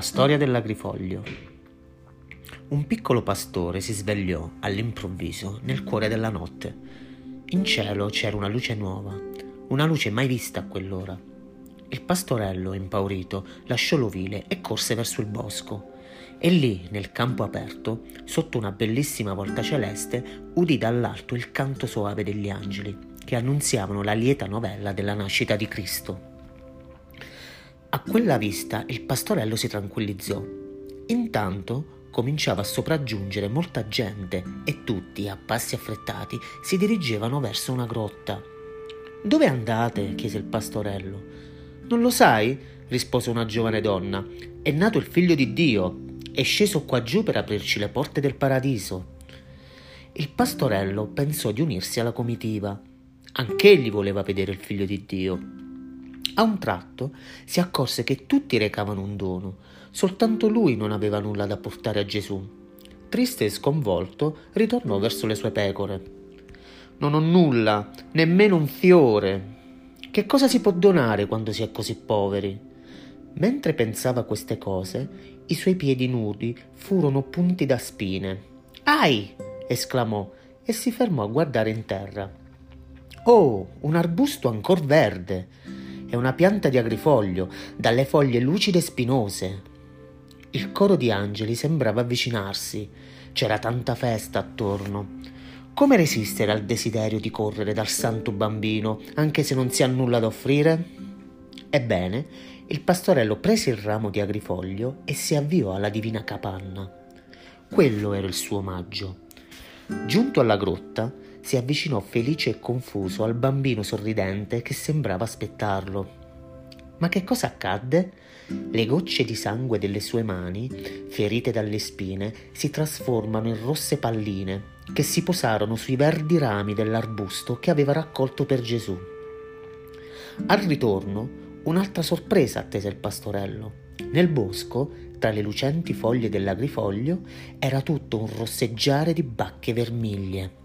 storia dell'agrifoglio. Un piccolo pastore si svegliò all'improvviso nel cuore della notte. In cielo c'era una luce nuova, una luce mai vista a quell'ora. Il pastorello, impaurito, lasciò l'ovile e corse verso il bosco. E lì, nel campo aperto, sotto una bellissima volta celeste, udì dall'alto il canto soave degli angeli, che annunziavano la lieta novella della nascita di Cristo. A quella vista il pastorello si tranquillizzò. Intanto cominciava a sopraggiungere molta gente e tutti, a passi affrettati, si dirigevano verso una grotta. Dove andate? chiese il pastorello. Non lo sai? rispose una giovane donna. È nato il figlio di Dio. È sceso qua giù per aprirci le porte del paradiso. Il pastorello pensò di unirsi alla comitiva. Anch'egli voleva vedere il figlio di Dio. A un tratto si accorse che tutti recavano un dono, soltanto lui non aveva nulla da portare a Gesù. Triste e sconvolto, ritornò verso le sue pecore. Non ho nulla, nemmeno un fiore. Che cosa si può donare quando si è così poveri? Mentre pensava queste cose, i suoi piedi nudi furono punti da spine. Ai! esclamò e si fermò a guardare in terra. Oh, un arbusto ancor verde! È una pianta di agrifoglio, dalle foglie lucide e spinose. Il coro di angeli sembrava avvicinarsi. C'era tanta festa attorno. Come resistere al desiderio di correre dal santo bambino, anche se non si ha nulla da offrire? Ebbene, il pastorello prese il ramo di agrifoglio e si avviò alla divina capanna. Quello era il suo omaggio. Giunto alla grotta, si avvicinò felice e confuso al bambino sorridente che sembrava aspettarlo. Ma che cosa accadde? Le gocce di sangue delle sue mani, ferite dalle spine, si trasformano in rosse palline che si posarono sui verdi rami dell'arbusto che aveva raccolto per Gesù. Al ritorno, un'altra sorpresa attese il pastorello. Nel bosco, tra le lucenti foglie dell'agrifoglio, era tutto un rosseggiare di bacche vermiglie.